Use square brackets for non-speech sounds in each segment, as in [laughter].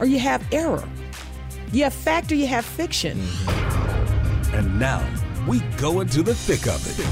or you have error. You have fact or you have fiction. And now we go into the thick of it.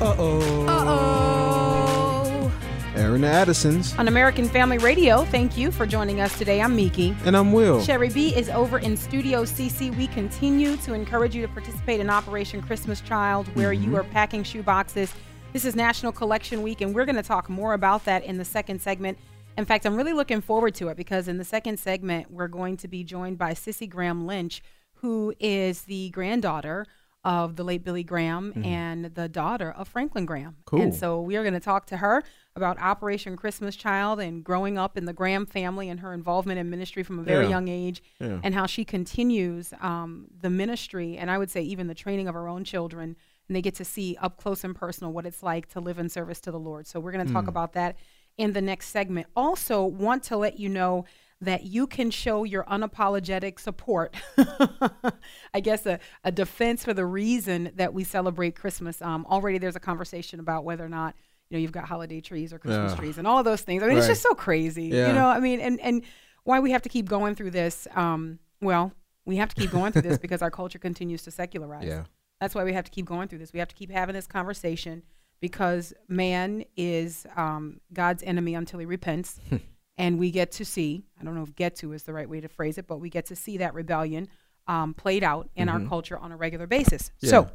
Uh oh. Uh-oh. Airing Addison's. On American Family Radio, thank you for joining us today. I'm Meeke. And I'm Wil. Sherry B is over in Studio CC. We continue to encourage you to participate in Operation Christmas Child, where Mm-hmm. you are packing shoe boxes. This is National Collection Week, and we're going to talk more about that in the second segment. In fact, I'm really looking forward to it because in the second segment, we're going to be joined by Cissie Graham Lynch, who is the granddaughter of the late Billy Graham and the daughter of Franklin Graham. Cool. And so we are going to talk to her about Operation Christmas Child and growing up in the Graham family and her involvement in ministry from a very Yeah. young age Yeah. and how she continues um, the ministry and I would say even the training of her own children. And they get to see up close and personal what it's like to live in service to the Lord. So we're going to talk Hmm. about that in the next segment. Also, want to let you know that you can show your unapologetic support. [laughs] I guess a, a defense for the reason that we celebrate Christmas. Um, already there's a conversation about whether or not you know you've got holiday trees or Christmas Yeah. trees and all of those things. I mean, it's just so crazy. Yeah. You know, I mean, and and why we have to keep going through this. Um, well, we have to keep going through this because our culture continues to secularize. Yeah. That's why we have to keep going through this. We have to keep having this conversation because man is um, God's enemy until he repents. [laughs] and we get to see, I don't know if get to is the right way to phrase it, but we get to see that rebellion um, played out in our culture on a regular basis. So,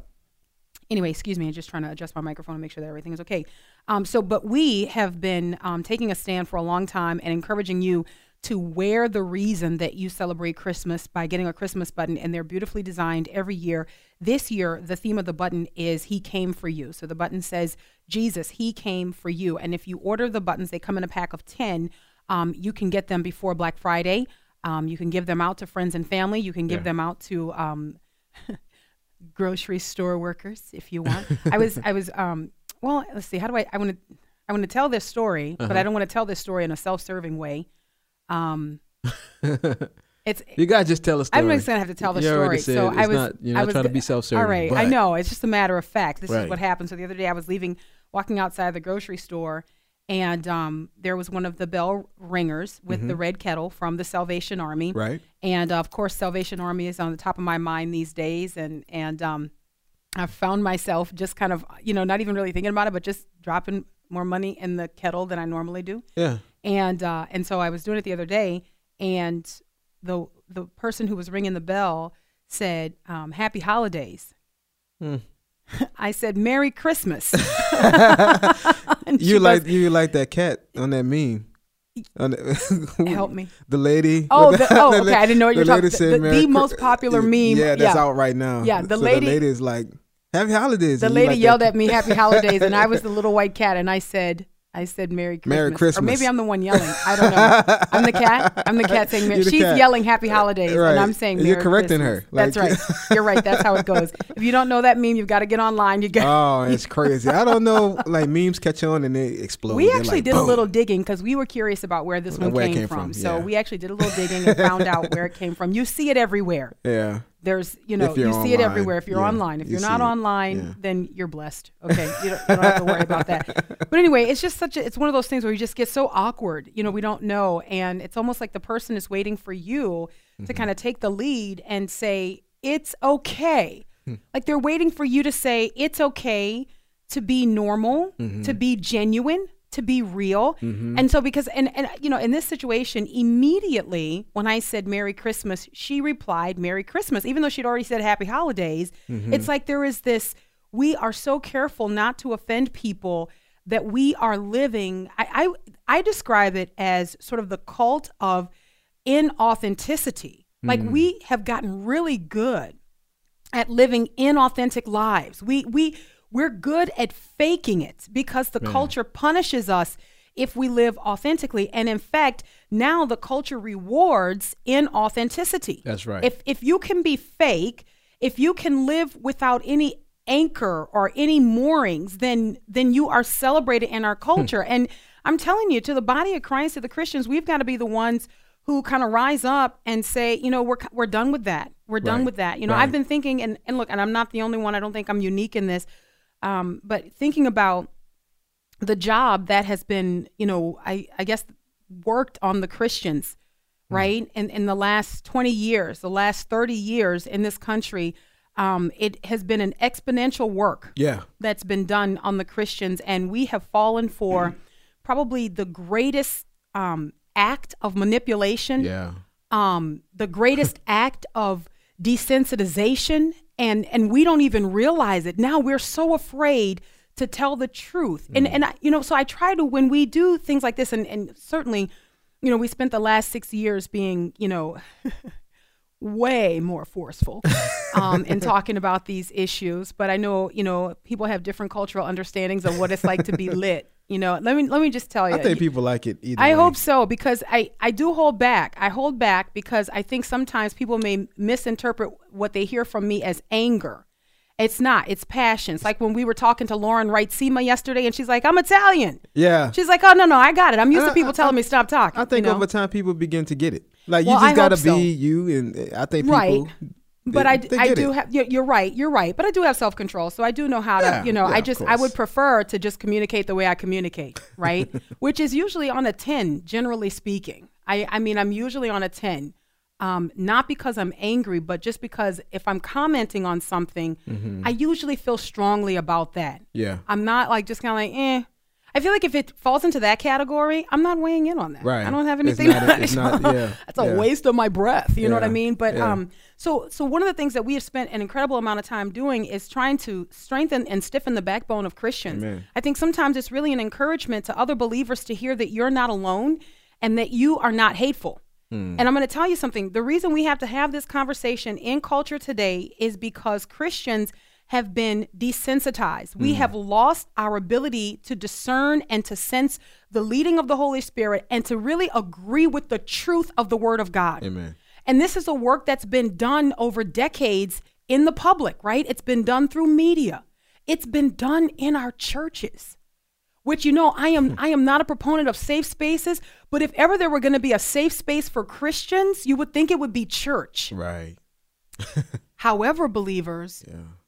anyway, excuse me, I'm just trying to adjust my microphone and make sure that everything is okay. Um, so, but we have been um, taking a stand for a long time and encouraging you to wear the reason that you celebrate Christmas by getting a Christmas button, and they're beautifully designed every year. This year, the theme of the button is He Came for You. So the button says, Jesus, He came for you. And if you order the buttons, they come in a pack of 10. Um, you can get them before Black Friday. Um, you can give them out to friends and family. You can give them out to um, [laughs] grocery store workers if you want. I was I was um well, let's see. How do I I want to I want to tell this story, but I don't want to tell this story in a self-serving way. Um [laughs] it's You gotta just tell a story. I'm just gonna have to tell the You story. said so I was not- you're I was trying to be self-serving, All right, I know. It's just a matter of fact. This is what happened. So the other day I was leaving, walking outside the grocery store, and um, there was one of the bell ringers with the red kettle from the Salvation Army. Mm-hmm. Right. And uh, of course, Salvation Army is on the top of my mind these days, and and um, I found myself just kind of, you know, not even really thinking about it, but just dropping more money in the kettle than I normally do. Yeah. And uh, and so I was doing it the other day, and the the person who was ringing the bell said, um, "Happy Holidays." Hmm. [laughs] I said, "Merry Christmas." [laughs] You goes, like you like that cat on that meme. On the, [laughs] Help me. The lady. Oh, the- oh, okay, I didn't know what you the were lady talking- the- Merry the most popular meme, Yeah, that's yeah. out right now. Yeah, the so lady- The lady is like, "Happy holidays." the lady like yelled cat. at me happy holidays and i was the little white cat and i said i said merry christmas Merry or Christmas. maybe i'm the one yelling i don't know i'm the cat i'm the cat saying merry she's cat. yelling happy holidays Right. and i'm saying Merry You're correcting Christmas. her, that's right you're right that's how it goes if you don't know that meme you've got to get online you got Oh, it's crazy. I don't know. Like memes catch on and they explode. we They're actually like, did a little digging because we were curious about where this one Where came, came from. from, So yeah. we actually did a little digging and found out where it came from. You see it everywhere. Yeah. There's, you know, you see it everywhere. If you're yeah, online, if you you're see not online, yeah. then you're blessed. Okay, you don't, you don't have to worry about that. [laughs] But anyway, it's just such a, it's one of those things where you just get so awkward. You know, we don't know, and it's almost like the person is waiting for you to Mm-hmm. kind of take the lead and say it's okay. Hmm. Like they're waiting for you to say it's okay to be normal, Mm-hmm. to be genuine, to be real. Mm-hmm. And so because and and you know, in this situation, immediately when I said Merry Christmas, she replied Merry Christmas even though she'd already said Happy Holidays. Mm-hmm. It's like there is this we are so careful not to offend people that we are living I I, I describe it as sort of the cult of inauthenticity. Like mm-hmm. we have gotten really good at living inauthentic lives. We we we're good at faking it because the culture punishes us if we live authentically. And in fact, now the culture rewards inauthenticity. That's right. If if you can be fake, if you can live without any anchor or any moorings, then then you are celebrated in our hmm. culture. and I'm telling you, to the body of Christ, to the Christians, we've got to be the ones who kind of rise up and say, you know, we're we're done with that. We're done with that. You know, Right. I've been thinking, and and look, and I'm not the only one. I don't think I'm unique in this. Um, but thinking about the job that has been, you know, I I guess worked on the Christians, right? In in the last 20 years, the last 30 years in this country, um, it has been an exponential work Yeah. that's been done on the Christians, and we have fallen for probably the greatest um, act of manipulation, Yeah. um, the greatest [laughs] act of desensitization, and and we don't even realize it. Now we're so afraid to tell the truth, and and I, you know, so I try to when we do things like this, and and certainly, you know, we spent the last six years being, you know. [laughs] way more forceful [laughs] um, in talking about these issues. But I know, you know, people have different cultural understandings of what it's like to be lit. You know, let me let me just tell you. I think people like it either. I way. hope so because I I do hold back. I hold back because I think sometimes people may misinterpret what they hear from me as anger. It's not. It's passion. It's like when we were talking to Lauren Wright Sema yesterday, and she's like, "I'm Italian." Yeah. She's like, "Oh no, no, I got it. I'm used I- to people I- telling me stop talking." I think you know? over time people begin to get it. Like Well, you I just gotta hope be you, and uh, I think people. right but they- I, they I do it. have you're, right you're right but i do have self-control so i do know how to you know yeah, i just i would prefer to just communicate the way i communicate [laughs] right which is usually on a 10 generally speaking i i mean i'm usually on a 10 um, not because i'm angry but just because if i'm commenting on something i usually feel strongly about that Mm-hmm. Yeah. i'm not like just kind of like eh I feel like if it falls into that category, I'm not weighing in on that. Right. I don't have It's anything. not a- it's not- yeah, [laughs] That's a yeah. waste of my breath. You know what I mean? But yeah. um, so so one of the things that we have spent an incredible amount of time doing is trying to strengthen and stiffen the backbone of Christians. Amen. I think sometimes it's really an encouragement to other believers to hear that you're not alone and that you are not hateful. Hmm. And I'm going to tell you something. The reason we have to have this conversation in culture today is because Christians have been desensitized. We mm. have lost our ability to discern and to sense the leading of the Holy Spirit and to really agree with the truth of the Word of God. Amen. And this is a work that's been done over decades in the public, right? It's been done through media. It's been done in our churches. Which you know, I am [laughs] I am not a proponent of safe spaces, but if ever there were going to be a safe space for Christians, you would think it would be church. Right. [laughs] However, believers,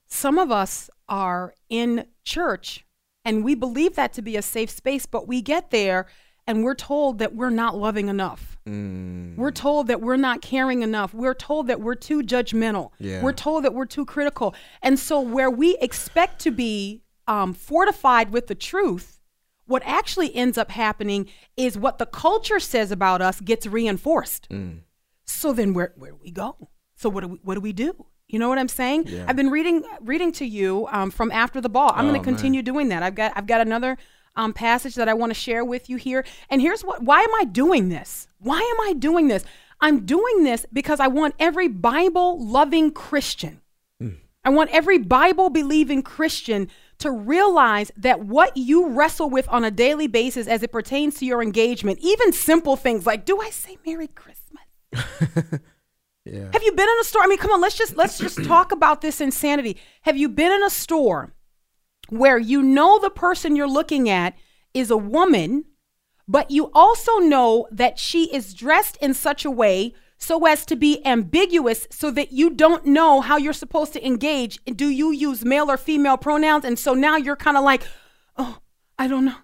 some of us are in church and we believe that to be a safe space, but we get there and we're told that we're not loving enough. Mm. We're told that we're not caring enough. We're told that we're too judgmental. Yeah. We're told that we're too critical. And so, where we expect to be um, fortified with the truth, what actually ends up happening is what the culture says about us gets reinforced. Mm. So then, where where do we go? So what do we what do we do? You know what I'm saying? I've been reading reading to you um, from after the ball. I'm going Oh, to continue doing that. I've got I've got another um, passage that I want to share with you here. And here's what why am I doing this? Why am I doing this? I'm doing this because I want every Bible loving Christian. I want every Bible believing Christian to realize that what you wrestle with on a daily basis as it pertains to your engagement, even simple things like, do I say Merry Christmas? [laughs] Yeah. Have you been in a store? I mean, come on, let's just let's just [clears throat] talk about this insanity. Have you been in a store where you know the person you're looking at is a woman, but you also know that she is dressed in such a way so as to be ambiguous so that you don't know how you're supposed to engage. Do you use male or female pronouns? And so now you're kind of like, "Oh, I don't know.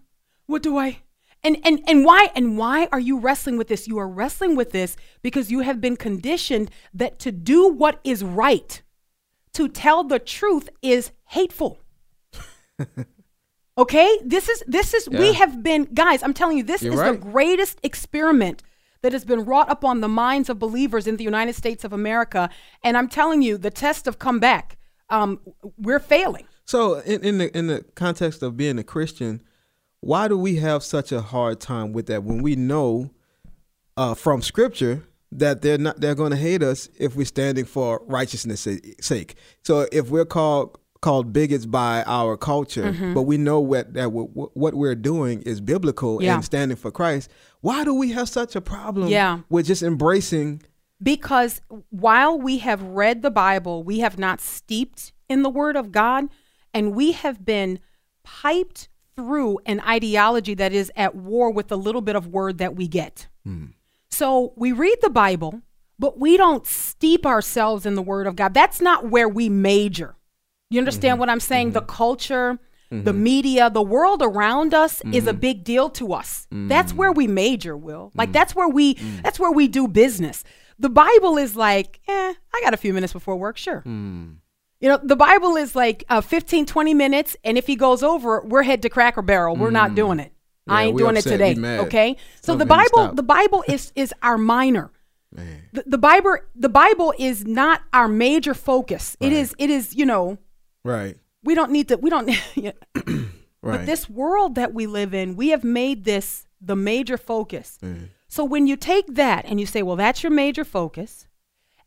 What do I and and and why and why are you wrestling with this? You are wrestling with this because you have been conditioned that to do what is right, to tell the truth is hateful. [laughs] okay? This is this is we have been guys, I'm telling you this You're is right. the greatest experiment that has been wrought upon the minds of believers in the United States of America and I'm telling you the test of comeback um we're failing. So in, in the in the context of being a Christian, why do we have such a hard time with that when we know uh, from Scripture that they're not they're going to hate us if we're standing for righteousness' sake? So if we're called called bigots by our culture, but we know what that what, what we're doing is biblical Yeah. and standing for Christ. Why do we have such a problem Yeah. with just embracing? Because while we have read the Bible, we have not steeped in the Word of God, and we have been piped through an ideology that is at war with the little bit of word that we get. Hmm. So we read the Bible, but we don't steep ourselves in the Word of God. That's not where we major. You understand mm-hmm. what I'm saying? The mm-hmm. culture, the mm-hmm. media, the world around us is a big deal to us. That's where we major, Wil. Like that's where we that's where we do business. The Bible is like, eh, I got a few minutes before work, sure. Mm. You know, the Bible is like uh, 15, 20 minutes, and if he goes over, we're head to Cracker Barrel. We're not doing it. I ain't doing upset, it today. Okay, so the Something Bible, the Bible is is our minor. The, the Bible, the Bible is not our major focus. It is, it is, you know, Right. we don't need to, we don't. [laughs] yeah. [clears throat] Right. But this world that we live in, we have made this the major focus. Mm. So when you take that and you say, well, that's your major focus,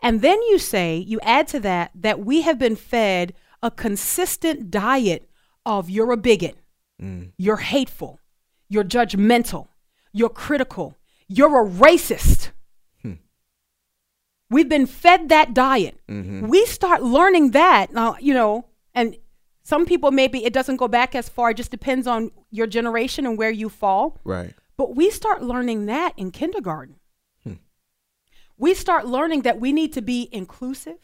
and then you say, you add to that that we have been fed a consistent diet of you're a bigot, Mm. you're hateful, you're judgmental, you're critical, you're a racist. Hmm. We've been fed that diet. Mm-hmm. We start learning that now, you know, and some people maybe it doesn't go back as far. It just depends on your generation and where you fall. right. But we start learning that in kindergarten. We start learning that we need to be inclusive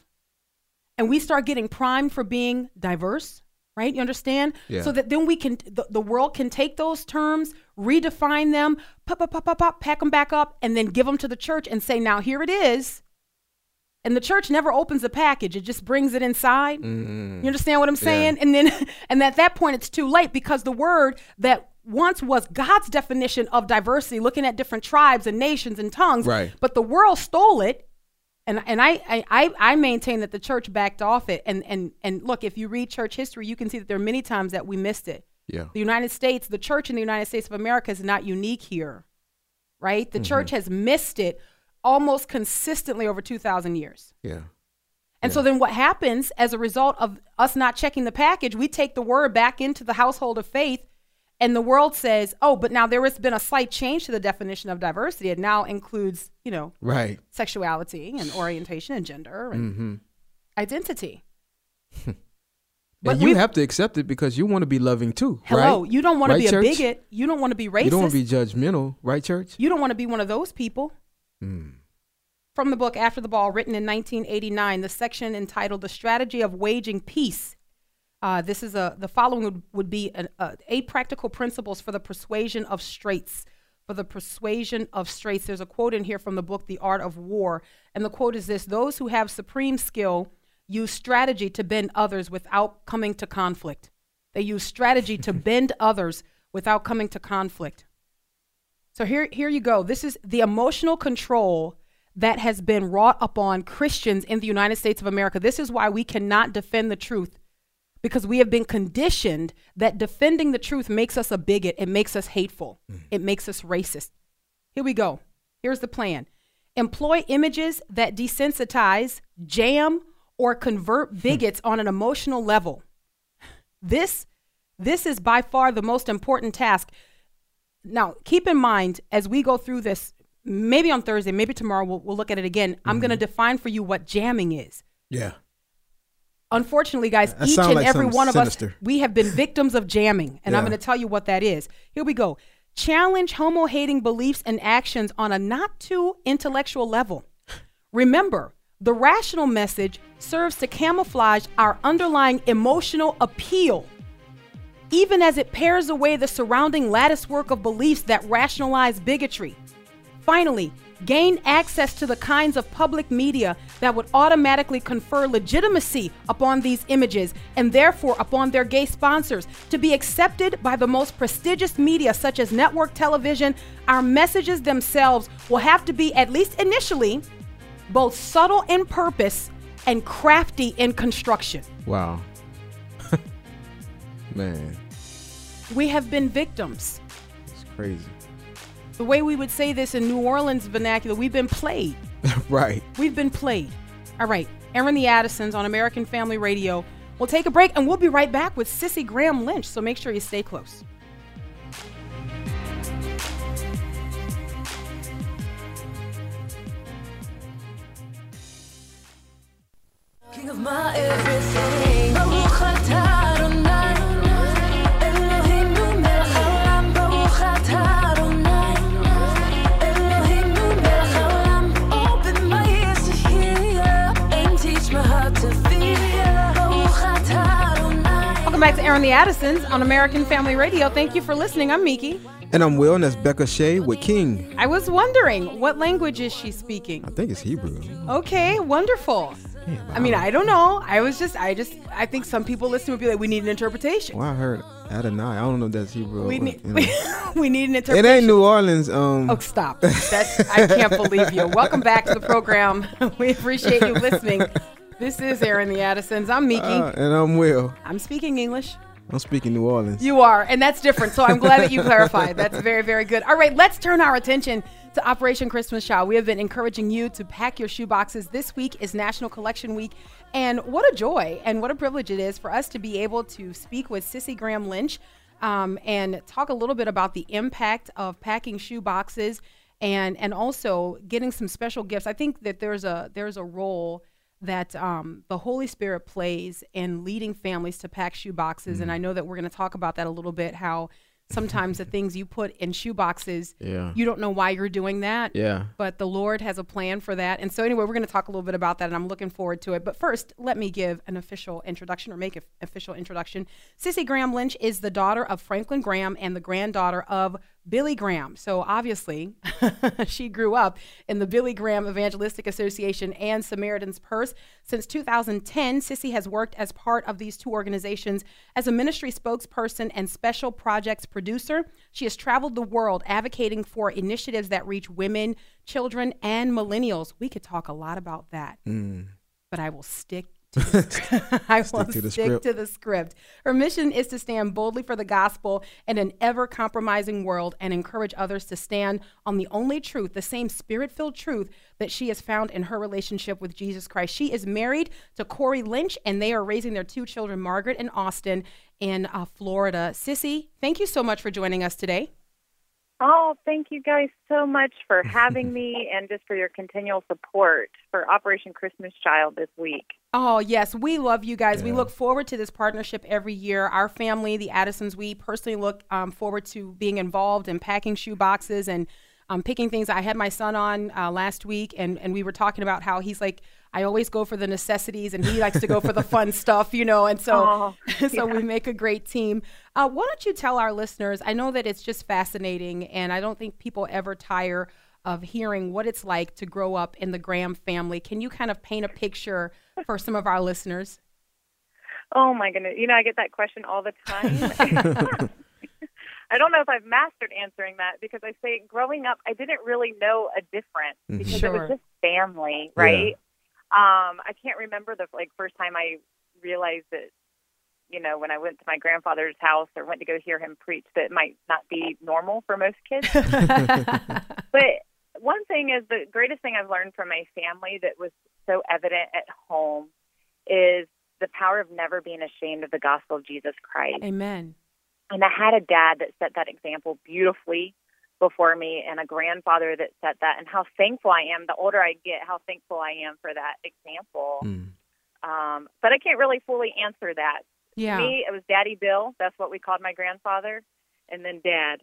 and we start getting primed for being diverse, right? You understand? Yeah. So that then we can, the, the world can take those terms, redefine them, pop, pop, pop, pop, pop, pack them back up, and then give them to the church and say, now here it is. And the church never opens the package, it just brings it inside. Mm. You understand what I'm saying? And then, [laughs] and at that point, it's too late because the word that once was God's definition of diversity, looking at different tribes and nations and tongues, Right. but the world stole it. And, and I, I, I I maintain that the church backed off it. And, and, and look, if you read church history, you can see that there are many times that we missed it. Yeah. The United States, the church in the United States of America is not unique here, right? The church mm-hmm. has missed it almost consistently over 2,000 years. Yeah. And so then what happens as a result of us not checking the package, we take the word back into the household of faith and the world says, "Oh, but now there has been a slight change to the definition of diversity. It now includes, you know, Right. sexuality and orientation and gender and Mm-hmm. identity." [laughs] But But you we've- to accept it because you want to be loving too. Hello, right? you don't want to Right, be a bigot. You don't want to be racist. You don't want to be judgmental, right, church? You don't want to be one of those people. Mm. From the book After the Ball, written in 1989, the section entitled "The Strategy of Waging Peace." Uh, this is a the following would, would be an, uh, eight practical principles for the persuasion of straights. For the persuasion of straights, there's a quote in here from the book The Art of War, and the quote is this: "Those who have supreme skill use strategy to bend others without coming to conflict. They use strategy to [laughs] bend others without coming to conflict." So here, here you go. This is the emotional control that has been wrought upon Christians in the United States of America. This is why we cannot defend the truth because we have been conditioned that defending the truth makes us a bigot, it makes us hateful, mm. it makes us racist. Here we go. Here's the plan employ images that desensitize, jam, or convert hmm. bigots on an emotional level. This, this is by far the most important task. Now, keep in mind as we go through this, maybe on Thursday, maybe tomorrow, we'll, we'll look at it again. I'm going to mm-hmm. define for you what jamming is. Yeah. Unfortunately, guys, That each and like every one of us, we have been victims of jamming. And I'm going to tell you what that is. Here we go. Challenge homo hating beliefs and actions on a not too intellectual level. Remember, the rational message serves to camouflage our underlying emotional appeal, even as it pares away the surrounding lattice work of beliefs that rationalize bigotry. Finally, gain access to the kinds of public media that would automatically confer legitimacy upon these images and therefore upon their gay sponsors. To be accepted by the most prestigious media, such as network television, our messages themselves will have to be, at least initially, both subtle in purpose and crafty in construction. Wow. [laughs] Man, We have been victims. it's crazy. The way we would say this in New Orleans vernacular, we've been played. [laughs] right. We've been played. All right. Airing the Addisons on American Family Radio We'll take a break and we'll be right back with Cissie Graham Lynch. So make sure you stay close. King of my everything. Back to Airing the Addisons on American Family Radio. Thank you for listening. I'm Meeke. And I'm Wil, and that's Becca Shea with King. I was wondering, what language is she speaking? I think it's Hebrew. Okay, wonderful. I mean, I don't know. I was just, I just, I think some people listening would be like, we need an interpretation. Well, I heard Adonai. I don't know if that's Hebrew. We need, you know. [laughs] we need an interpretation. it ain't New Orleans. Um, Oh, stop. [laughs] That's, I can't believe you. Welcome back to the program. [laughs] We appreciate you listening. This is Airing the Addisons. I'm Meeke. uh, and I'm Wil. I'm speaking English. I'm speaking New Orleans. You are, and that's different. So I'm glad that you clarified. That's very, very good. All right, let's turn our attention to Operation Christmas Child. We have been encouraging you to pack your shoe boxes. This week is National Collection Week, and what a joy and what a privilege it is for us to be able to speak with Cissie Graham Lynch um, and talk a little bit about the impact of packing shoe boxes and and also getting some special gifts. I think that there's a there's a role that um, the Holy Spirit plays in leading families to pack shoe boxes. And I know that we're going to talk about that a little bit. How sometimes the [laughs] things you put in shoe boxes, Yeah. you don't know why you're doing that. Yeah. But the Lord has a plan for that. And so, anyway, we're going to talk a little bit about that, and I'm looking forward to it. But first, let me give an official introduction or make an official introduction. Cissie Graham Lynch is the daughter of Franklin Graham and the granddaughter of Billy Graham. So, obviously, [laughs] she grew up in the Billy Graham Evangelistic Association and Samaritan's Purse. Since 2010, Cissie has worked as part of these two organizations as a ministry spokesperson and special projects producer. She has traveled the world advocating for initiatives that reach women, children, and millennials. We could talk a lot about that, mm. but I will stick. To the, [laughs] I will Mm. to the stick script. to the script. Her mission is to stand boldly for the gospel in an ever compromising world and encourage others to stand on the only truth, the same spirit filled truth that she has found in her relationship with Jesus Christ. She is married to Corey Lynch, and they are raising their two children, Margaret and Austin, in uh, Florida. Cissie, thank you so much for joining us today. Oh, thank you guys so much for [laughs] having me and just for your continual support for Operation Christmas Child this week. Oh, yes. We love you guys. We look forward to this partnership every year. Our family, the Addisons, we personally look um, forward to being involved in packing shoe boxes and um, picking things. I had my son on uh, last week, and, and we were talking about how he's like, I always go for the necessities, and he likes to go for the fun [laughs] stuff, you know. And so, Oh, [laughs] so we make a great team. Uh, why don't you tell our listeners? I know that it's just fascinating, and I don't think people ever tire of hearing what it's like to grow up in the Graham family. Can you kind of paint a picture for some of our listeners? Oh my goodness. You know, I get that question all the time. [laughs] [laughs] I don't know if I've mastered answering that because I say growing up, I didn't really know a difference because it was just family, right? Um, I can't remember the like first time I realized that, you know, when I went to my grandfather's house or went to go hear him preach, that it might not be normal for most kids. [laughs] But one thing is the greatest thing I've learned from my family that was so evident at home is the power of never being ashamed of the gospel of Jesus Christ. Amen. And I had a dad that set that example beautifully before me and a grandfather that set that and how thankful I am the older I get how thankful I am for that example. Mm. Um but I can't really fully answer that. Yeah. Me, it was Daddy Bill, that's what we called my grandfather, and then dad.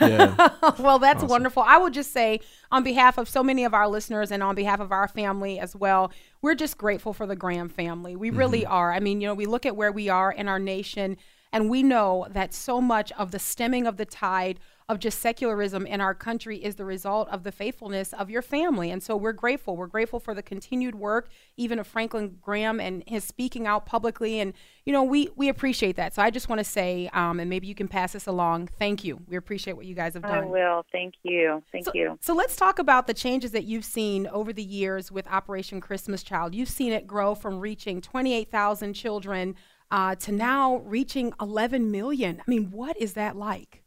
Yeah. [laughs] [laughs] well, that's Awesome. wonderful. I would just say, on behalf of so many of our listeners and on behalf of our family as well, we're just grateful for the Graham family. We really mm-hmm. are. I mean, you know, we look at where we are in our nation, and we know that so much of the stemming of the tide of just secularism in our country is the result of the faithfulness of your family. And so we're grateful. We're grateful for the continued work, even of Franklin Graham and his speaking out publicly. And, you know, we, we appreciate that. So I just want to say, um, and maybe you can pass this along, thank you. We appreciate what you guys have done. I will. Thank you. Thank So, you. so let's talk about the changes that you've seen over the years with Operation Christmas Child. You've seen it grow from reaching 28,000 children uh, to now reaching 11 million. I mean, what is that like?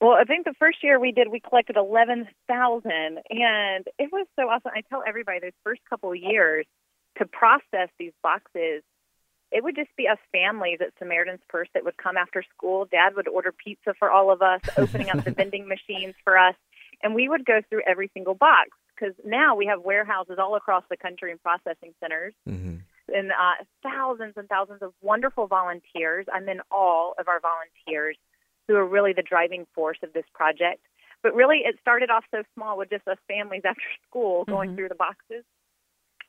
Well, I think the first year we did, we collected 11,000, and it was so awesome. I tell everybody those first couple of years to process these boxes it would just be us families at Samaritan's Purse that would come after school. Dad would order pizza for all of us, opening up the [laughs] vending machines for us, and we would go through every single box because now we have warehouses all across the country and processing centers hmm and uh, thousands and thousands of wonderful volunteers. I'm in all of our volunteers who are really the driving force of this project. But really, it started off so small with just us families [laughs] after school going mm-hmm. through the boxes.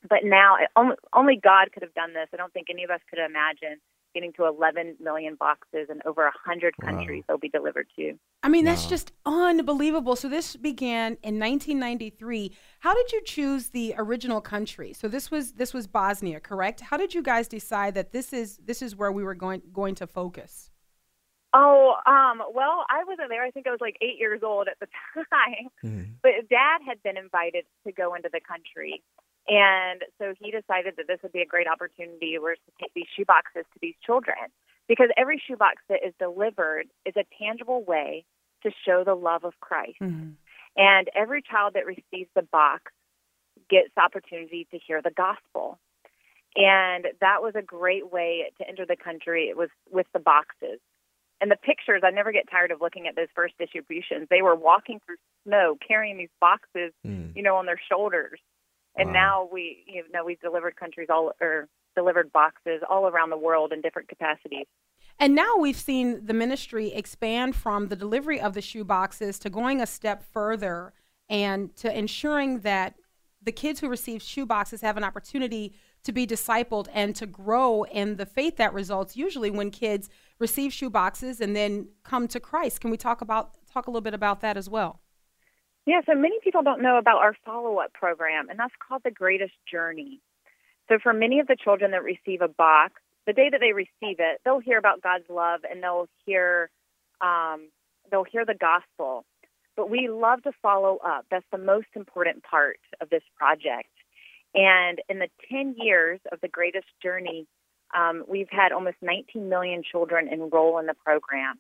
But now, it, only, only God could have done this. I don't think any of us could imagine getting to 11 million boxes in over 100 Wow. countries they'll be delivered to. I mean, that's just unbelievable. So this began in 1993. How did you choose the original country? So this was this was Bosnia, correct? How did you guys decide that this is this is where we were going going to focus? Oh, um, well, I wasn't there. I think I was like eight years old at the [laughs] time. hmm But dad had been invited to go into the country. And so he decided that this would be a great opportunity where to take these shoeboxes to these children. Because every shoebox that is delivered is a tangible way to show the love of Christ. And every child that receives the box gets the opportunity to hear the gospel. And that was a great way to enter the country. It was with the boxes. And the pictures, I never get tired of looking at those first distributions. They were walking through snow carrying these boxes, Mm. you know, on their shoulders. And Wow. now we, you know, we've delivered countries all or delivered boxes all around the world in different capacities. And now we've seen the ministry expand from the delivery of the shoe boxes to going a step further and to ensuring that the kids who receive shoe boxes have an opportunity to be discipled and to grow in the faith that results usually when kids receive shoe boxes and then come to Christ. Can we talk about talk a little bit about that as well? Yeah, so many people don't know about our follow up program, and that's called the Greatest Journey. So, for many of the children that receive a box, the day that they receive it, they'll hear about God's love and they'll hear um, they'll hear the gospel. But we love to follow up. That's the most important part of this project. And in the 10 years of the Greatest Journey, um, we've had almost 19 million children enroll in the program.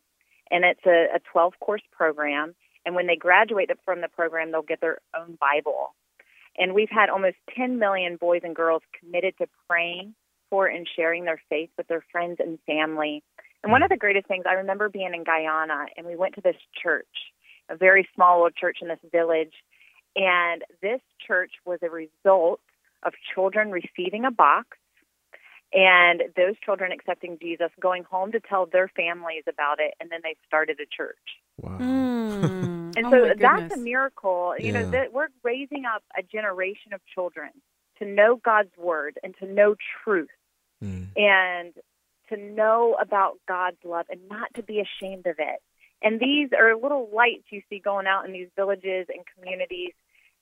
And it's a, a 12 course program. And when they graduate from the program, they'll get their own Bible. And we've had almost 10 million boys and girls committed to praying for and sharing their faith with their friends and family. And one of the greatest things, I remember being in Guyana, and we went to this church, a very small little church in this village. And this church was a result of children receiving a box and those children accepting Jesus, going home to tell their families about it, and then they started a church. Wow. Mm. And Oh so my that's a miracle. You Yeah. know, that we're raising up a generation of children to know God's word and to know truth Mm. and to know about God's love and not to be ashamed of it. And these are little lights you see going out in these villages and communities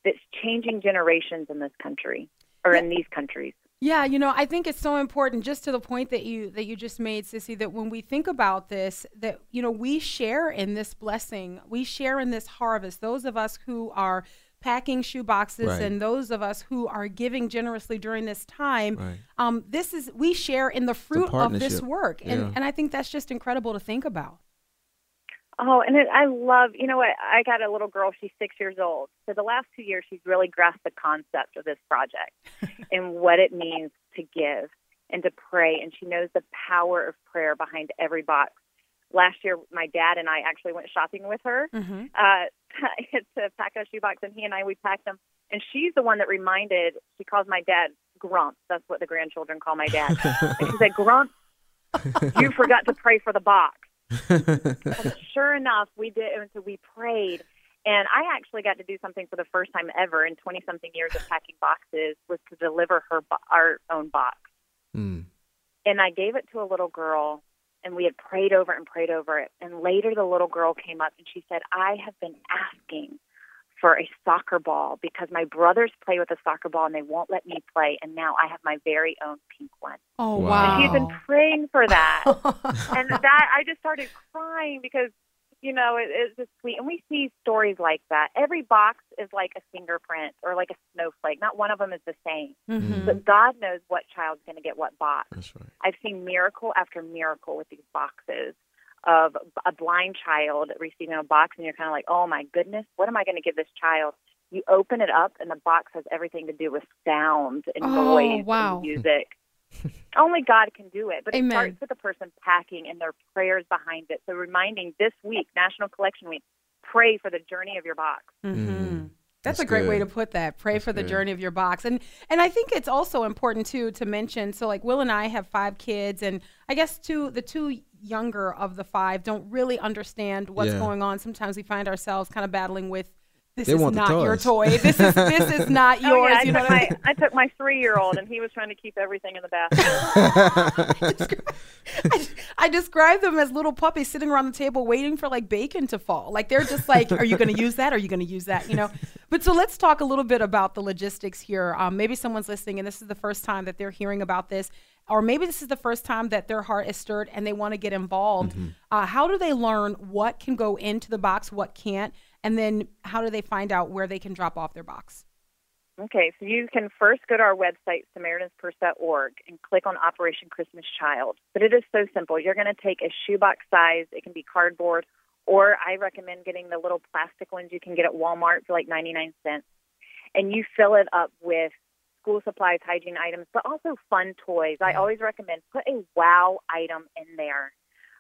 that's changing generations in this country or in these countries. Yeah, you know, I think it's so important just to the point that you that you just made, Cissie, that when we think about this, that you know, we share in this blessing. We share in this harvest. Those of us who are packing shoe boxes Right. and those of us who are giving generously during this time, Right. um, this is we share in the fruit of this work. And Yeah. and I think that's just incredible to think about. Oh, and it, I love, you know what? I got a little girl, she's six years old. For the last two years, she's really grasped the concept of this project [laughs] and what it means to give and to pray. And she knows the power of prayer behind every box. Last year, my dad and I actually went shopping with her Mm-hmm. uh, [laughs] to pack a shoebox, and he and I, we packed them. And she's the one that reminded, she calls my dad Grump. That's what the grandchildren call my dad. [laughs] and she said, Grump, you forgot to pray for the box. And sure enough, we did. And so we prayed. And I actually got to do something for the first time ever in 20 something years of packing boxes was to deliver her bo- our own box. Mm. And I gave it to a little girl, and we had prayed over it and prayed over it. And later, the little girl came up and she said, I have been asking for a soccer ball because my brothers play with a soccer ball and they won't let me play. And now I have my very own pink one. Oh Wow. wow. And she's been praying for that. [laughs] and that I just started crying because you know it, it's just sweet. And we see stories like that. Every box is like a fingerprint or like a snowflake. Not one of them is the same. Mhm. But God knows what child's going to get what box. That's right. I've seen miracle after miracle with these boxes of a blind child receiving a box, and you're kind of like, oh my goodness, what am I going to give this child? You open it up, and the box has everything to do with sound and Oh, noise wow. and music. [laughs] Only God can do it, but Amen. it starts with the person packing and their prayers behind it. So reminding this week, National Collection Week, pray for the journey of your box. Mm-hmm. That's, That's a great way to put that. Pray That's for the good. journey of your box. And and I think it's also important too to mention so like Wil and I have five kids and I guess two the two younger of the five don't really understand what's Yeah. going on. Sometimes we find ourselves kind of battling with this They is want the not your toy. This is this is not yours. [laughs] oh yeah, I you know took what I my? I took my three year old, and he was trying to keep everything in the basket. I, [laughs] I describe them as little puppies sitting around the table waiting for like bacon to fall. Like they're just like, are you going to use that? Are you going to use that? You know. But so let's talk a little bit about the logistics here. Um, maybe someone's listening and this is the first time that they're hearing about this, or maybe this is the first time that their heart is stirred and they want to get involved. Uh, how do they learn what can go into the box, what can't, and then how do they find out where they can drop off their box? Okay, so you can first go to our website, SamaritansPurse.org, and click on Operation Christmas Child. But it is so simple. You're going to take a shoebox size, it can be cardboard, or I recommend getting the little plastic ones you can get at Walmart for like 99 cents. And you fill it up with school supplies, hygiene items, but also fun toys. I always recommend put a wow item in there.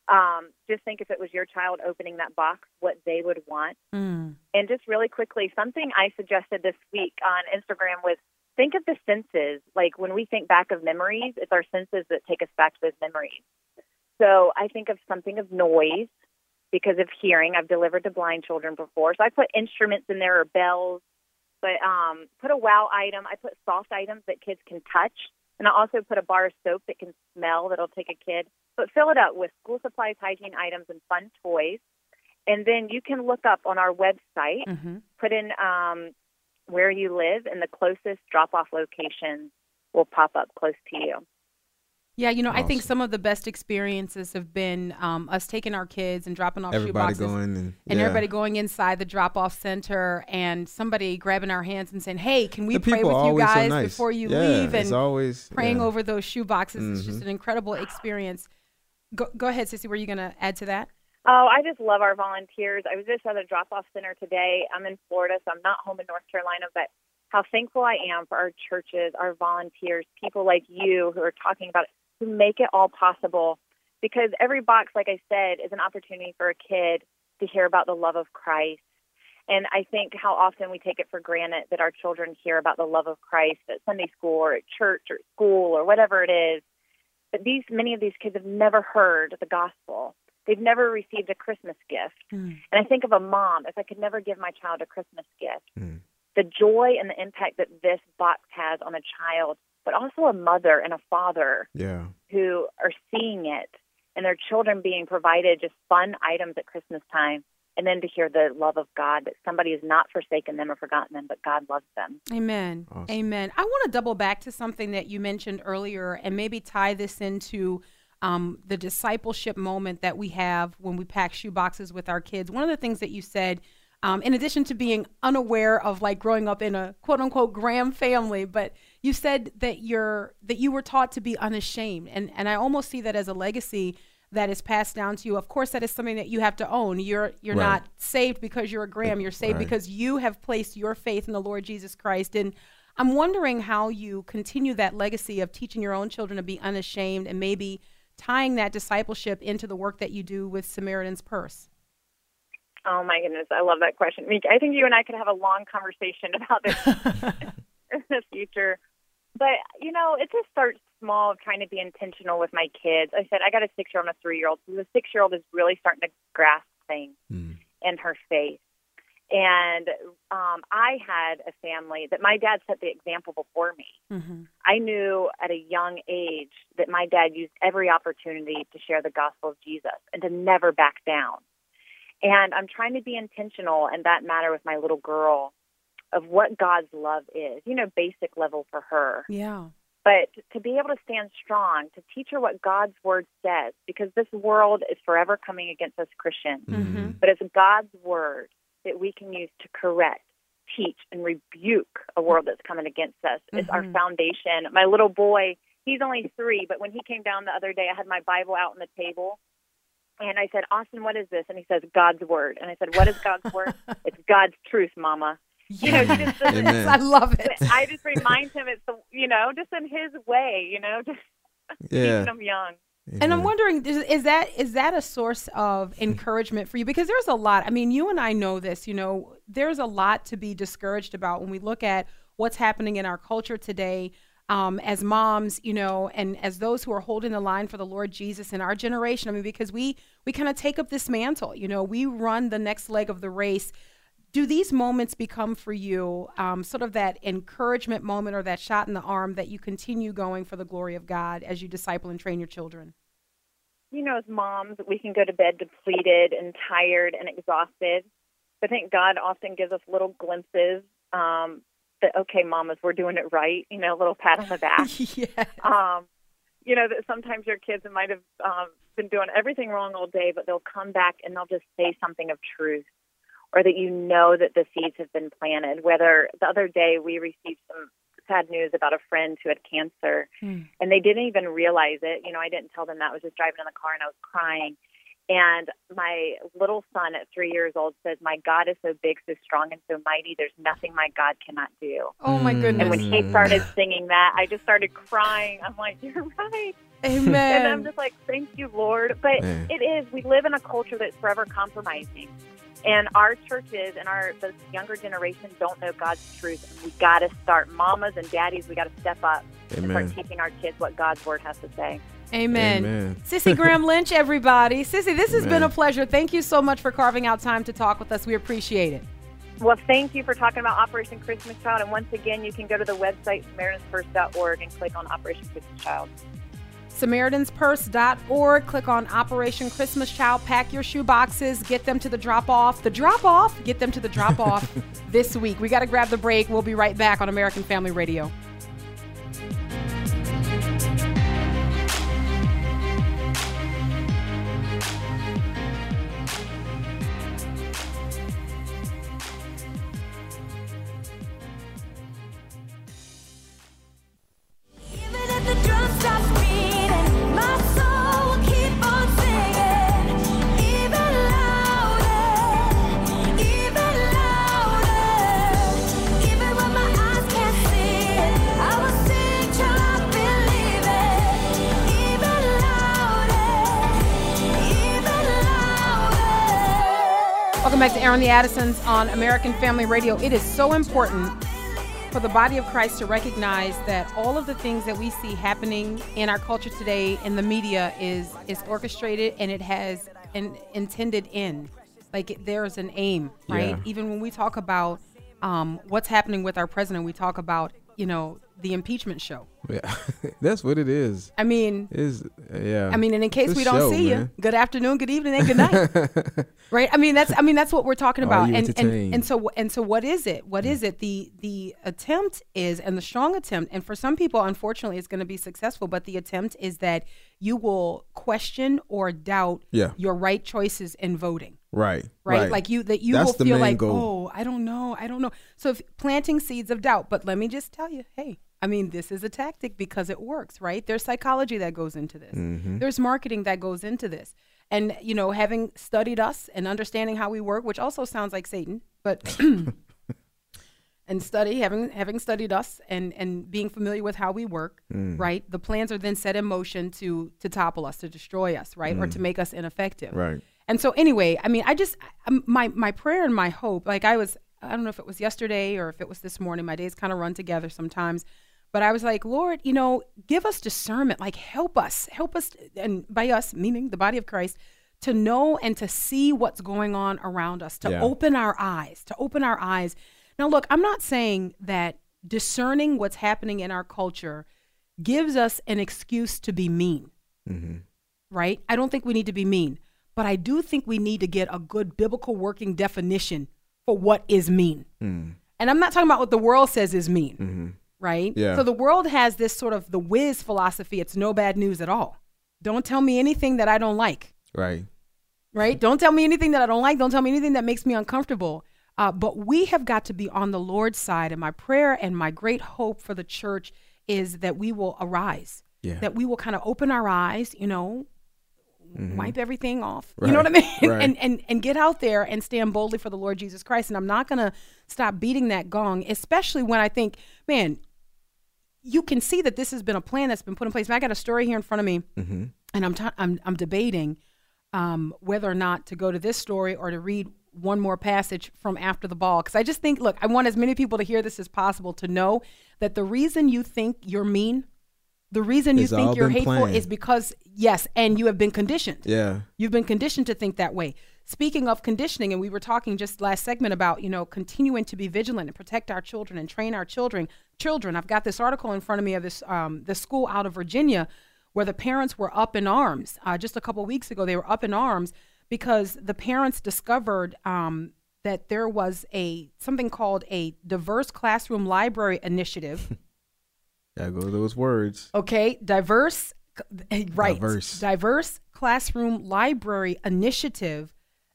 Um, just think if it was your child opening that box, what they would want. Mm. And just really quickly, something I suggested this week on Instagram was think of the senses. Like when we think back of memories, it's our senses that take us back to those memories. So I think of something of noise because of hearing. I've delivered to blind children before. So I put instruments in there or bells, but um, put a wow item. I put soft items that kids can touch. And I also put a bar of soap that can smell that'll take a kid. But fill it up with school supplies, hygiene items, and fun toys. And then you can look up on our website, hmm put in um, where you live, and the closest drop off location will pop up close to you. Yeah, you know, I think some of the best experiences have been um, us taking our kids and dropping off Everybody shoeboxes. going and, and yeah. everybody going inside the drop off center and somebody grabbing our hands and saying, Hey, can we The pray with you always so guys nice. before you Yeah, leave? it's And always praying yeah. over those shoe boxes. It's just an incredible experience. Go, go ahead, Cissie. Were you going to add to that? Oh, I just love our volunteers. I was just at a drop off center today. I'm in Florida, so I'm not home in North Carolina, but how thankful I am for our churches, our volunteers, people like you who are talking about it, who make it all possible. Because every box, like I said, is an opportunity for a kid to hear about the love of Christ. And I think how often we take it for granted that our children hear about the love of Christ at Sunday school or at church or school or whatever it is. But these many of these kids have never heard the gospel. They've never received a Christmas gift. Mm. And I think of a mom, if I could never give my child a Christmas gift, Mm. the joy and the impact that this box has on a child, but also a mother and a father Yeah. who are seeing it and their children being provided just fun items at Christmas time. And then to hear the love of God that somebody has not forsaken them or forgotten them, but God loves them. Amen. Awesome. Amen. I want to double back to something that you mentioned earlier and maybe tie this into um, the discipleship moment that we have when we pack shoe boxes with our kids. One of the things that you said, um, in addition to being unaware of like growing up in a quote unquote Graham family, but you said that you're that you were taught to be unashamed, and and I almost see that as a legacy that is passed down to you. Of course, that is something that you have to own. You're you're Right. not saved because you're a Graham. You're saved Right. because you have placed your faith in the Lord Jesus Christ. And I'm wondering how you continue that legacy of teaching your own children to be unashamed and maybe tying that discipleship into the work that you do with Samaritan's Purse. Oh my goodness, I love that question. Meek, I think you and I could have a long conversation about this [laughs] in the future. But you know, it just starts small of trying to be intentional with my kids. I said I got a six year old and a three year old. So the six year old is really starting to grasp things Mm. in her faith. And um, I had a family that my dad set the example before me. Mm-hmm. I knew at a young age that my dad used every opportunity to share the gospel of Jesus and to never back down. And I'm trying to be intentional in that matter with my little girl of what God's love is, you know, basic level for her. Yeah. But to be able to stand strong, to teach her what God's word says, because this world is forever coming against us Christians. Mm-hmm. But it's God's word that we can use to correct, teach, and rebuke a world that's coming against us. It's our Mhm. foundation. My little boy, he's only three, but when he came down the other day, I had my Bible out on the table. And I said, Austin, what is this? And he says, God's word. And I said, What is God's word? [laughs] It's God's truth, Mama. You know, he just. I love it. I just remind him it's the, you know, just in his way, you know, [laughs] just Yeah. Keeping them young. And I'm wondering, is, is that is that a source of [laughs] encouragement for you? Because there's a lot. I mean, you and I know this. You know, there's a lot to be discouraged about when we look at what's happening in our culture today. Um, as moms, you know, and as those who are holding the line for the Lord Jesus in our generation. I mean, because we we kind of take up this mantle. You know, we run the next leg of the race. Do these moments become for you um, sort of that encouragement moment or that shot in the arm that you continue going for the glory of God as you disciple and train your children? you know, as moms, we can go to bed depleted and tired and exhausted. I think God often gives us little glimpses um, that, okay, mamas, we're doing it right. You know, a little pat on the [laughs] back. yeah. um, you know, that sometimes your kids might have um, been doing everything wrong all day, but they'll come back and they'll just say something of truth or that you know that the seeds have been planted. Whether the other day we received some sad news about a friend who had cancer hmm. and they didn't even realize it. You know, I didn't tell them that. I was just driving in the car and I was crying. And my little son at three years old says, My God is so big, so strong, and so mighty. There's nothing my God cannot do. Oh my hmm. goodness. And when he started singing that, I just started crying. I'm like, You're right. Amen. And I'm just like, Thank you, Lord. But Man. it is, we live in a culture that's forever compromising. And our churches and our the younger generation don't know God's truth. And we got to start, mamas and daddies, we got to step up and start teaching our kids what God's word has to say. Amen. Amen. Cissie Graham [laughs] Lynch, everybody. Cissie, this has been a pleasure. Thank you so much for carving out time to talk with us. We appreciate it. Well, thank you for talking about Operation Christmas Child. And once again, you can go to the website, SamaritansFirst.org, and click on Operation Christmas Child. SamaritansPurse.org. Click on Operation Christmas Child. Pack your shoe boxes. Get them to the drop off. The drop off. Get them to the drop off [laughs] this week. We got to grab the break. We'll be right back on American Family Radio. Louder. Welcome back to Airing the Addisons on American Family Radio. It is so important for the body of Christ to recognize that all of the things that we see happening in our culture today in the media is is orchestrated and it has an intended end. Like it- there's an aim, right? Yeah. Even when we talk about um, what's happening with our president, we talk about you know the impeachment show. Yeah, [laughs] that's what it is. I mean, Is yeah. I mean, and in case It's we don't show, see you, good afternoon, good evening, and good night. [laughs] right? I mean, that's I mean that's what we're talking about. And, and and so and so what is it? What is mm. it? The the attempt is and the strong attempt and for some people unfortunately it's going to be successful, but the attempt is that you will question or doubt Yeah. your right choices in voting. right, Right? Like you that you That's will feel like, goal. "Oh, I don't know. I don't know." So if planting seeds of doubt, but let me just tell you, hey, I mean, this is a tactic because it works, right? There's psychology that goes into this. Mm-hmm. There's marketing that goes into this. And, you know, having studied us and understanding how we work, which also sounds like Satan, but [laughs] and study having having studied us and and being familiar with how we work Mm. right the plans are then set in motion to to topple us to destroy us right or to make us ineffective Mm. Right. and so anyway i mean i just um, my my prayer and my hope like i was i don't know if it was yesterday or if it was this morning my days kind of run together sometimes but i was like lord you know give us discernment like help us help us and by us meaning the body of christ to know and to see what's going on around us to Yeah. open our eyes to open our eyes now look i'm not saying that discerning what's happening in our culture gives us an excuse to be mean mm-hmm. right? I don't think we need to be mean, but I do think we need to get a good biblical working definition for what is mean. Mm. And I'm not talking about what the world says is mean, mm-hmm. Right? Yeah. So the world has this sort of the whiz philosophy it's no bad news at all. Don't tell me anything that I don't like, Right. right? Don't tell me anything that I don't like. Don't tell me anything that makes me uncomfortable. Uh, but we have got to be on the Lord's side. And my prayer and my great hope for the church is that we will arise, Yeah. that we will kind of open our eyes, you know, wipe everything off. You know what I mean? Mm-hmm. [laughs] Right. And, and and get out there and stand boldly for the Lord Jesus Christ. And I'm not gonna stop beating that gong, especially when I think, man, you can see that this has been a plan that's been put in place. I got a story here in front of me, Mm-hmm. and I'm ta- I'm I'm debating um, whether or not to go to this story or to read one more passage from after the ball because I just think, look, I want as many people to hear this as possible to know that the reason you think you're mean, the reason you It's all think you're hateful planned. is because yes, and you have been conditioned. Yeah. You've been conditioned to think that way. Speaking of conditioning, and we were talking just last segment about, you know, continuing to be vigilant and protect our children and train our children. Children, I've got this article in front of me of this um, this school out of Virginia where the parents were up in arms. Uh, just a couple weeks ago, they were up in arms because the parents discovered um, that there was a something called a diverse classroom library initiative. [laughs] Gotta go to those words. Okay, diverse, [laughs] right? Diverse. diverse classroom library initiative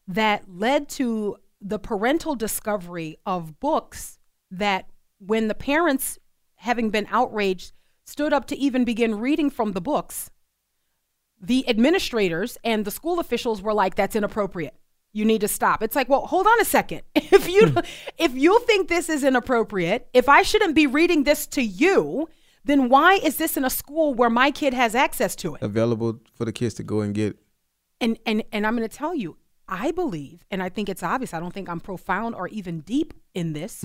that led to the parental discovery of books that, when the parents, having been outraged, stood up to even begin reading from the books, the administrators and the school officials were like, "That's inappropriate." You need to stop. It's like, well, hold on a second. [laughs] If you hmm. if you think this is inappropriate, if I shouldn't be reading this to you, then why is this in a school where my kid has access to it? Available for the kids to go and get. And and and I'm going to tell you, I believe, and I think it's obvious. I don't think I'm profound or even deep in this.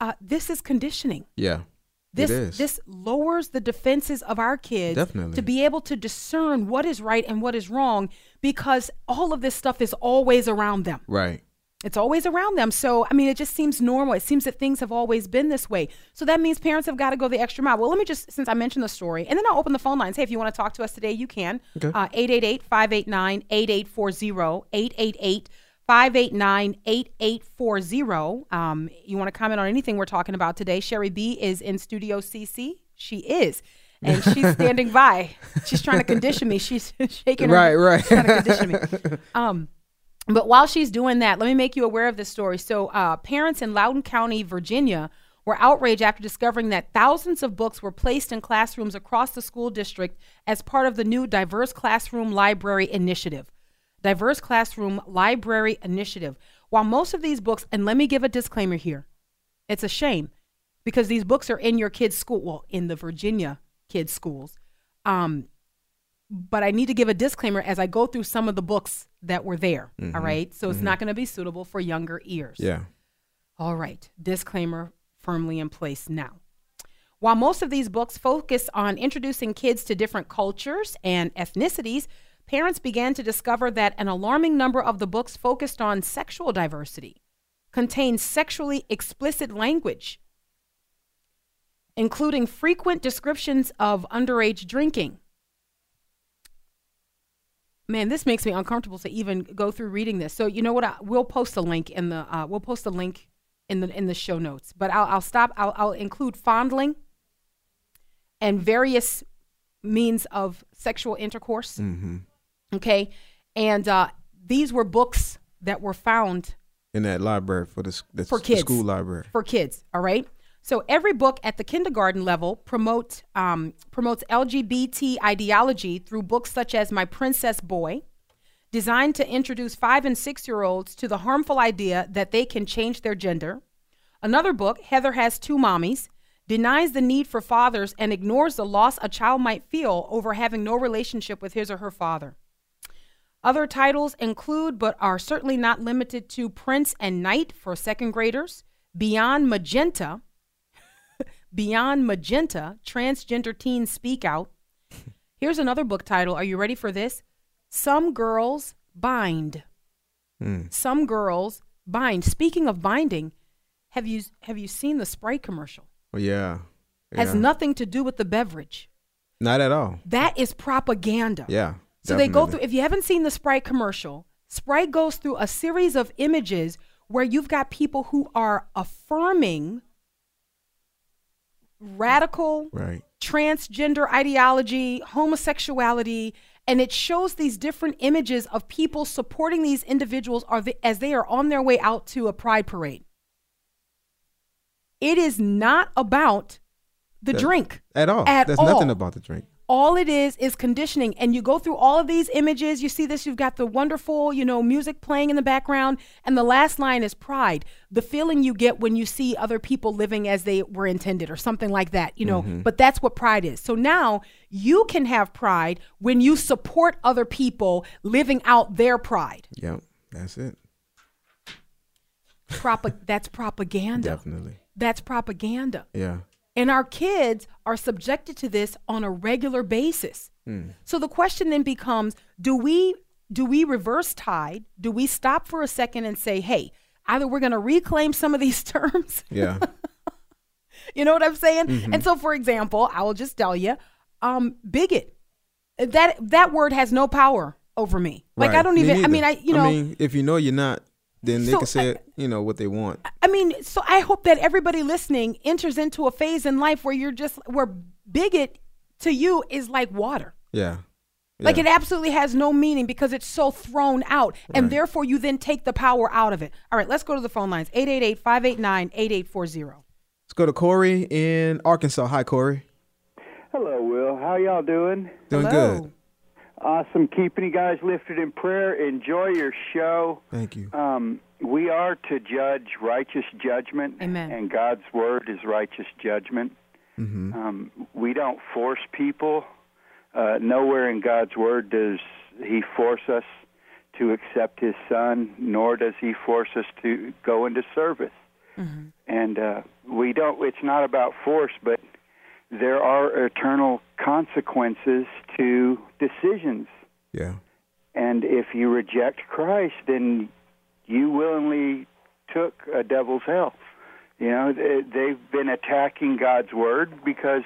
Uh, this is conditioning. Yeah. This Mm-hmm. this lowers the defenses of our kids Definitely. to be able to discern what is right and what is wrong because all of this stuff is always around them. right. It's always around them. So, I mean, it just seems normal. It seems that things have always been this way. So that means parents have got to go the extra mile. Well, let me just, since I mentioned the story, and then I'll open the phone lines. Hey, if you want to talk to us today, you can. Uh, 888 589 8840. 888 589 8840. Um, You want to comment on anything we're talking about today? Sherry B is in Studio CC. She is. And she's [laughs] standing by. She's trying to condition me. She's [laughs] shaking her Right, right. trying to condition me. [laughs] Um, but while she's doing that, let me make you aware of this story. So, uh, parents in Loudoun County, Virginia, were outraged after discovering that thousands of books were placed in classrooms across the school district as part of the new Diverse Classroom Library Initiative. Diverse Classroom Library Initiative. While most of these books, and let me give a disclaimer here it's a shame because these books are in your kids' school, well, in the Virginia kids' schools. Um, but I need to give a disclaimer as I go through some of the books that were there. all mm-hmm. right. So it's mm-hmm. not going to be suitable for younger ears. Yeah. All right. Disclaimer firmly in place now. While most of these books focus on introducing kids to different cultures and ethnicities, parents began to discover that an alarming number of the books focused on sexual diversity, contained sexually explicit language, including frequent descriptions of underage drinking. Man, this makes me uncomfortable to even go through reading this. So you know what? I, we'll post a link in the uh, we'll post a link in the in the show notes. But I'll, I'll stop. I'll, I'll include fondling and various means of sexual intercourse. Mm-hmm. Okay, and uh, these were books that were found In that library for the, the, For s- the kids. school library. for kids. All right. So every book at the kindergarten level um, promotes LGBT ideology through books such as My Princess Boy, designed to introduce five and six year olds to the harmful idea that they can change their gender. Another book, Heather Has Two Mommies, denies the need for fathers and ignores the loss a child might feel over having no relationship with his or her father. Other titles include, but are certainly not limited to, Prince and Knight for second graders, Beyond Magenta, Beyond Magenta, Transgender Teens Speak Out. [laughs] Here's another book title. Are you ready for this? Some Girls Bind. Hmm. Some Girls Bind. Speaking of binding, have you have you seen the Sprite commercial? Oh, yeah. Has nothing to do with the beverage. Not at all. That is propaganda. Yeah. So they go through, if you haven't seen the Sprite commercial, Sprite goes through a series of images where you've got people who are affirming radical Right. transgender ideology, homosexuality, and it shows these different images of people supporting these individuals as they are on their way out to a pride parade. It is not about the That- drink At all. At There's all. nothing about the drink. All it is is conditioning. And you go through all of these images. You see this you've got the wonderful you know music playing in the background. And the last line is pride the feeling you get when you see other people living as they were intended or something like that you know. Mm-hmm. But that's what pride is. So now you can have pride when you support other people living out their pride. Yep, that's it. Propa- that's propaganda. Definitely. that's propaganda. Yeah. And our kids are subjected to this on a regular basis. So the question then becomes, do we do we reverse tide? Do we stop for a second and say, "Hey, either we're going to reclaim some of these [laughs] terms." Yeah. [laughs] you know what I'm saying? Mm-hmm. And so for example, I will just tell you, um bigot. That that word has no power over me. Like I don't Me even I mean I you know I mean, if you know you're not, then they So, can say I- it, you know what they want. I mean, so I hope that everybody listening enters into a phase in life where you're just where bigot to you is like water. Yeah. Like Yeah. it absolutely has no meaning because it's so thrown out. And therefore you then take the power out of it. All right, let's go to the phone lines. 888-589-8840. Let's go to Corey in Arkansas. Hi, Corey. Hello, Wil. How y'all doing? Doing Hello. good. Awesome. Keeping you guys lifted in prayer. Enjoy your show. Thank you. Um, we are to judge righteous judgment, Amen. and God's word is righteous judgment. Mm-hmm. Um, we don't force people. Uh, nowhere in God's word does He force us to accept His Son, nor does He force us to go into service. And uh, we don't. It's not about force, but there are eternal consequences to decisions. Yeah. And if you reject Christ, then you willingly took a devil's hell. You know, they- they've been attacking God's word because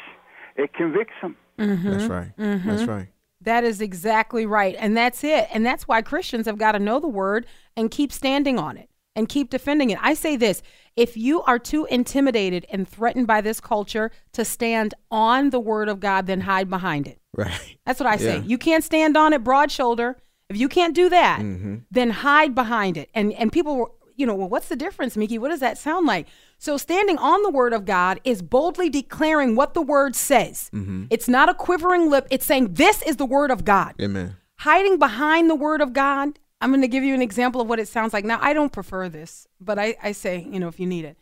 it convicts them. Mm-hmm. That's right. Mm-hmm. That's right. That is exactly right. And that's it. And that's why Christians have got to know the word and keep standing on it and keep defending it. I say this if you are too intimidated and threatened by this culture to stand on the word of God, then hide behind it. [laughs] Right. That's what I say. Yeah. You can't stand on it broad shoulder. If you can't do that, Mm-hmm. then hide behind it. And and people were, you know, well, what's the difference, Meeke? What does that sound like? So standing on the word of God is boldly declaring what the word says. Mm-hmm. It's not a quivering lip. It's saying this is the word of God. Amen. Hiding behind the word of God. I'm going to give you an example of what it sounds like. Now, I don't prefer this, but I, I say, you know, if you need it.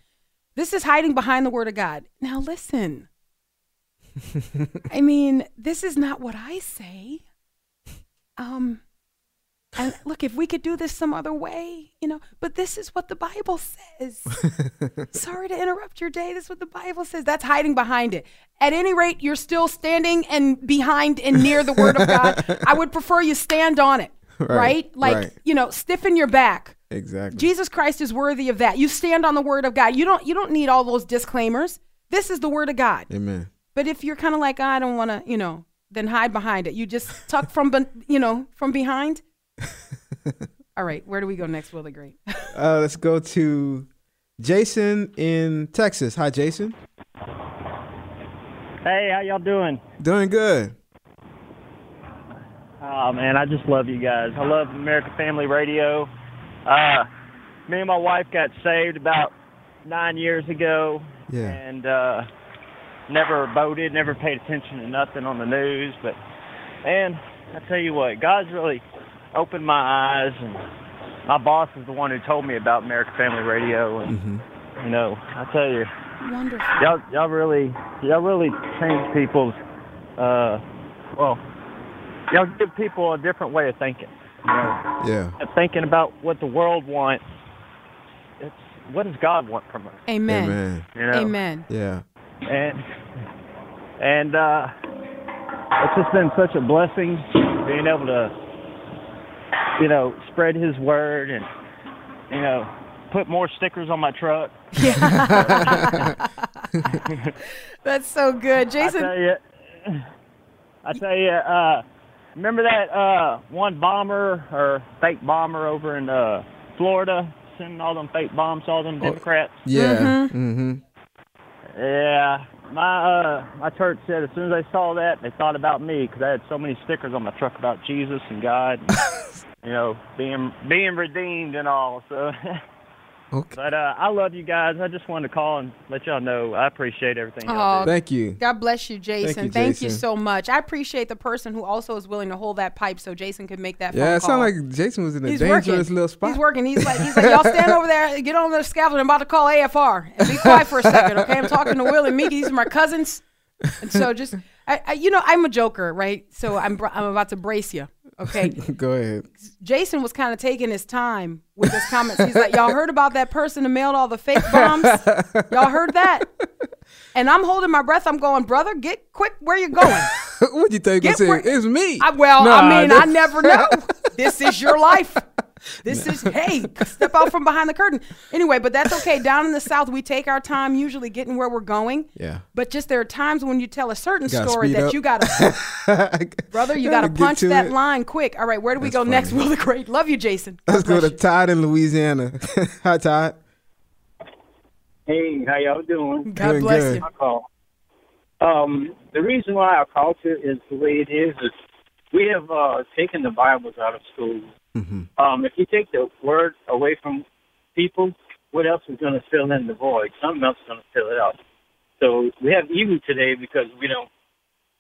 This is hiding behind the word of God. Now, listen. [laughs] I mean, this is not what I say. Um, and look, if we could do this some other way, you know, but this is what the Bible says. [laughs] Sorry to interrupt your day. This is what the Bible says. That's hiding behind it. At any rate, you're still standing and behind and near the Word of God. I would prefer you stand on it, [laughs] right? Right, Like, right. you know, stiffen your back. Exactly. Jesus Christ is worthy of that. You stand on the Word of God. You don't. You don't need all those disclaimers. This is the Word of God. Amen. But if you're kind of like, I don't want to, you know, then hide behind it. You just tuck from, be- [laughs] you know, from behind. [laughs] All right, where do we go next, Wil the Great? Uh, let's go to Jason in Texas. Hi, Jason. Hey, how y'all doing? Doing good. Oh man, I just love you guys. I love American Family Radio. Uh, me and my wife got saved about nine years ago, Yeah. and uh, never voted, never paid attention to nothing on the news. But man, I tell you what, God's really opened my eyes, and my boss is the one who told me about American Family Radio, and Mm-hmm. you know, I tell you, Wonderful. y'all y'all really y'all really change people's uh well y'all give people a different way of thinking you know Yeah. thinking about what the world wants it's what does god want from us Amen. Amen. you know Amen. Yeah. and and uh it's just been such a blessing being able to you know spread his word and you know put more stickers on my truck Yeah. [laughs] That's so good, Jason. I Jason. tell you, I tell you, uh, remember that uh, one bomber or fake bomber over in uh, Florida sending all them fake bombs to all them Democrats? Yeah. Mm-hmm. Yeah, my uh, my church said as soon as they saw that, they thought about me because I had so many stickers on my truck about Jesus and God, and, [laughs] you know, being being redeemed and all. So [laughs] Okay. But uh, I love you guys. I just wanted to call and let y'all know I appreciate everything. Oh. Thank you. God bless you, Jason. you, Thank you so much. I appreciate the person who also is willing to hold that pipe so Jason could make that phone Yeah, it call. sounded like Jason was in a He's dangerous working. little spot. He's working. He's like, he's like, y'all stand over there, get on the scaffold. I'm about to call AFR and be quiet for a second, okay? I'm talking to Wil and Meeke. These are my cousins, and so just, I, I, you know, I'm a joker, right? So I'm, I'm about to brace you, okay? [laughs] Go ahead. Jason was kind of taking his time with his comments. He's like, y'all heard about that person who mailed all the fake bombs? Y'all heard that? [laughs] And I'm holding my breath. I'm going, brother, get quick where you going. [laughs] what do you think? Get where- It's me. I, well, Nah, I mean, I never know. this is your life. This is hey, step out from behind the curtain. Anyway, but that's okay. Down in the South, we take our time usually getting where we're going. Yeah. But just there are times when you tell a certain story that up. you gotta, [laughs] brother, you gotta Get punch to that it. line quick. All right, where do we That's go next? Wil the Great. Love you, Jason. God Let's go to. Todd in Louisiana. [laughs] Hi, Todd. Hey, how y'all doing? God Doing bless good. you. My call. Um, the reason why our culture is the way it is is we have uh, taken the Bibles out of schools. Mm-hmm. Um, if you take the word away from people, what else is going to fill in the void? Something else is going to fill it out. So we have evil today because we don't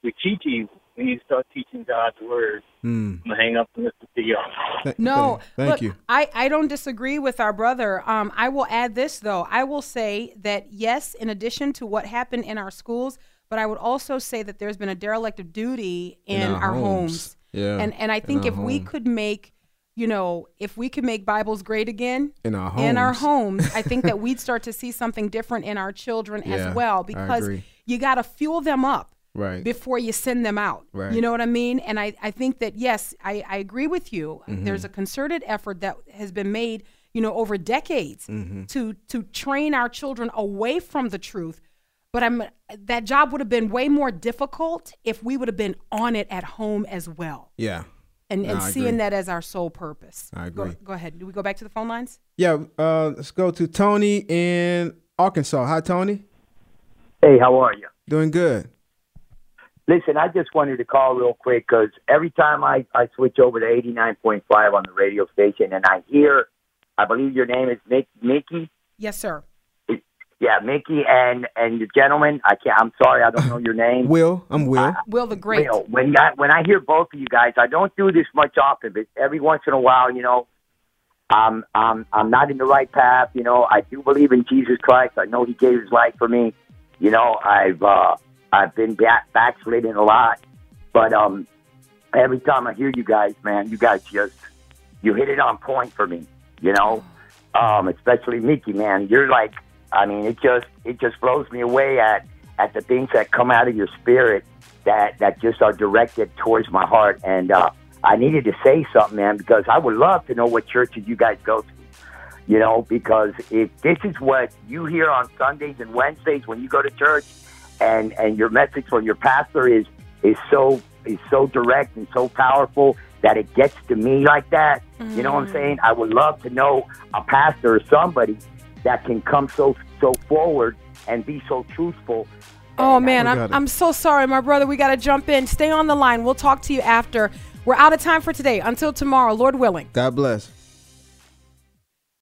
we teach evil. We need to start teaching God's word. Mm. I'm gonna hang up and listen to y'all. Th- No, Thank look, you. I, I don't disagree with our brother. Um, I will add this though. I will say that yes, in addition to what happened in our schools, but I would also say that there's been a derelict of duty in, In our our, homes. homes. Yeah, And and I think our if we could make you know, if we could make Bibles great again In our in our homes. homes, I think that [laughs] we'd start to see something different in our children Yeah, as well because you got to fuel them up Right. before you send them out. Right. You know what I mean? And I, I think that, yes, I, I agree with you. Mm-hmm. There's a concerted effort that has been made, you know, over decades Mm-hmm. to to train our children away from the truth. But I'm that job would have been way more difficult if we would have been on it at home as well. Yeah. And, No, and I seeing agree. that as our sole purpose. I Go, agree. go ahead. Do we go back to the phone lines? Yeah. Uh, let's go to Tony in Arkansas. Hi, Tony. Hey, how are you? Doing good. Listen, I just wanted to call real quick because every time I, I switch over to 89.5 on the radio station and I hear, I believe your name is Mick, Meeke. Yes, sir. Yeah, Meeke and and the gentleman. I can't. I'm sorry, I don't know your name. Wil. I'm Wil. Wil the Great. Wil. When I, when I hear both of you guys, I don't do this much often, but every once in a while, you know, I'm I'm I'm not in the right path. You know, I do believe in Jesus Christ. I know He gave His life for me. You know, I've uh, I've been back, backsliding a lot, but um, every time I hear you guys, man, you guys just you hit it on point for me. You know, um, especially Meeke, man, you're like, I mean, it just it just blows me away at at the things that come out of your spirit that that just are directed towards my heart. And uh, I needed to say something, man, because I would love to know what churches you guys go to. You know, because if this is what you hear on Sundays and Wednesdays when you go to church, and and your message from your pastor is is so is so direct and so powerful that it gets to me like that. You know what I'm saying? I would love to know a pastor or somebody that can come so so forward and be so truthful. Oh man, I'm. I'm so sorry, my brother. We got to jump in. Stay on the line. We'll talk to you after. We're out of time for today. Until tomorrow, Lord willing. God bless.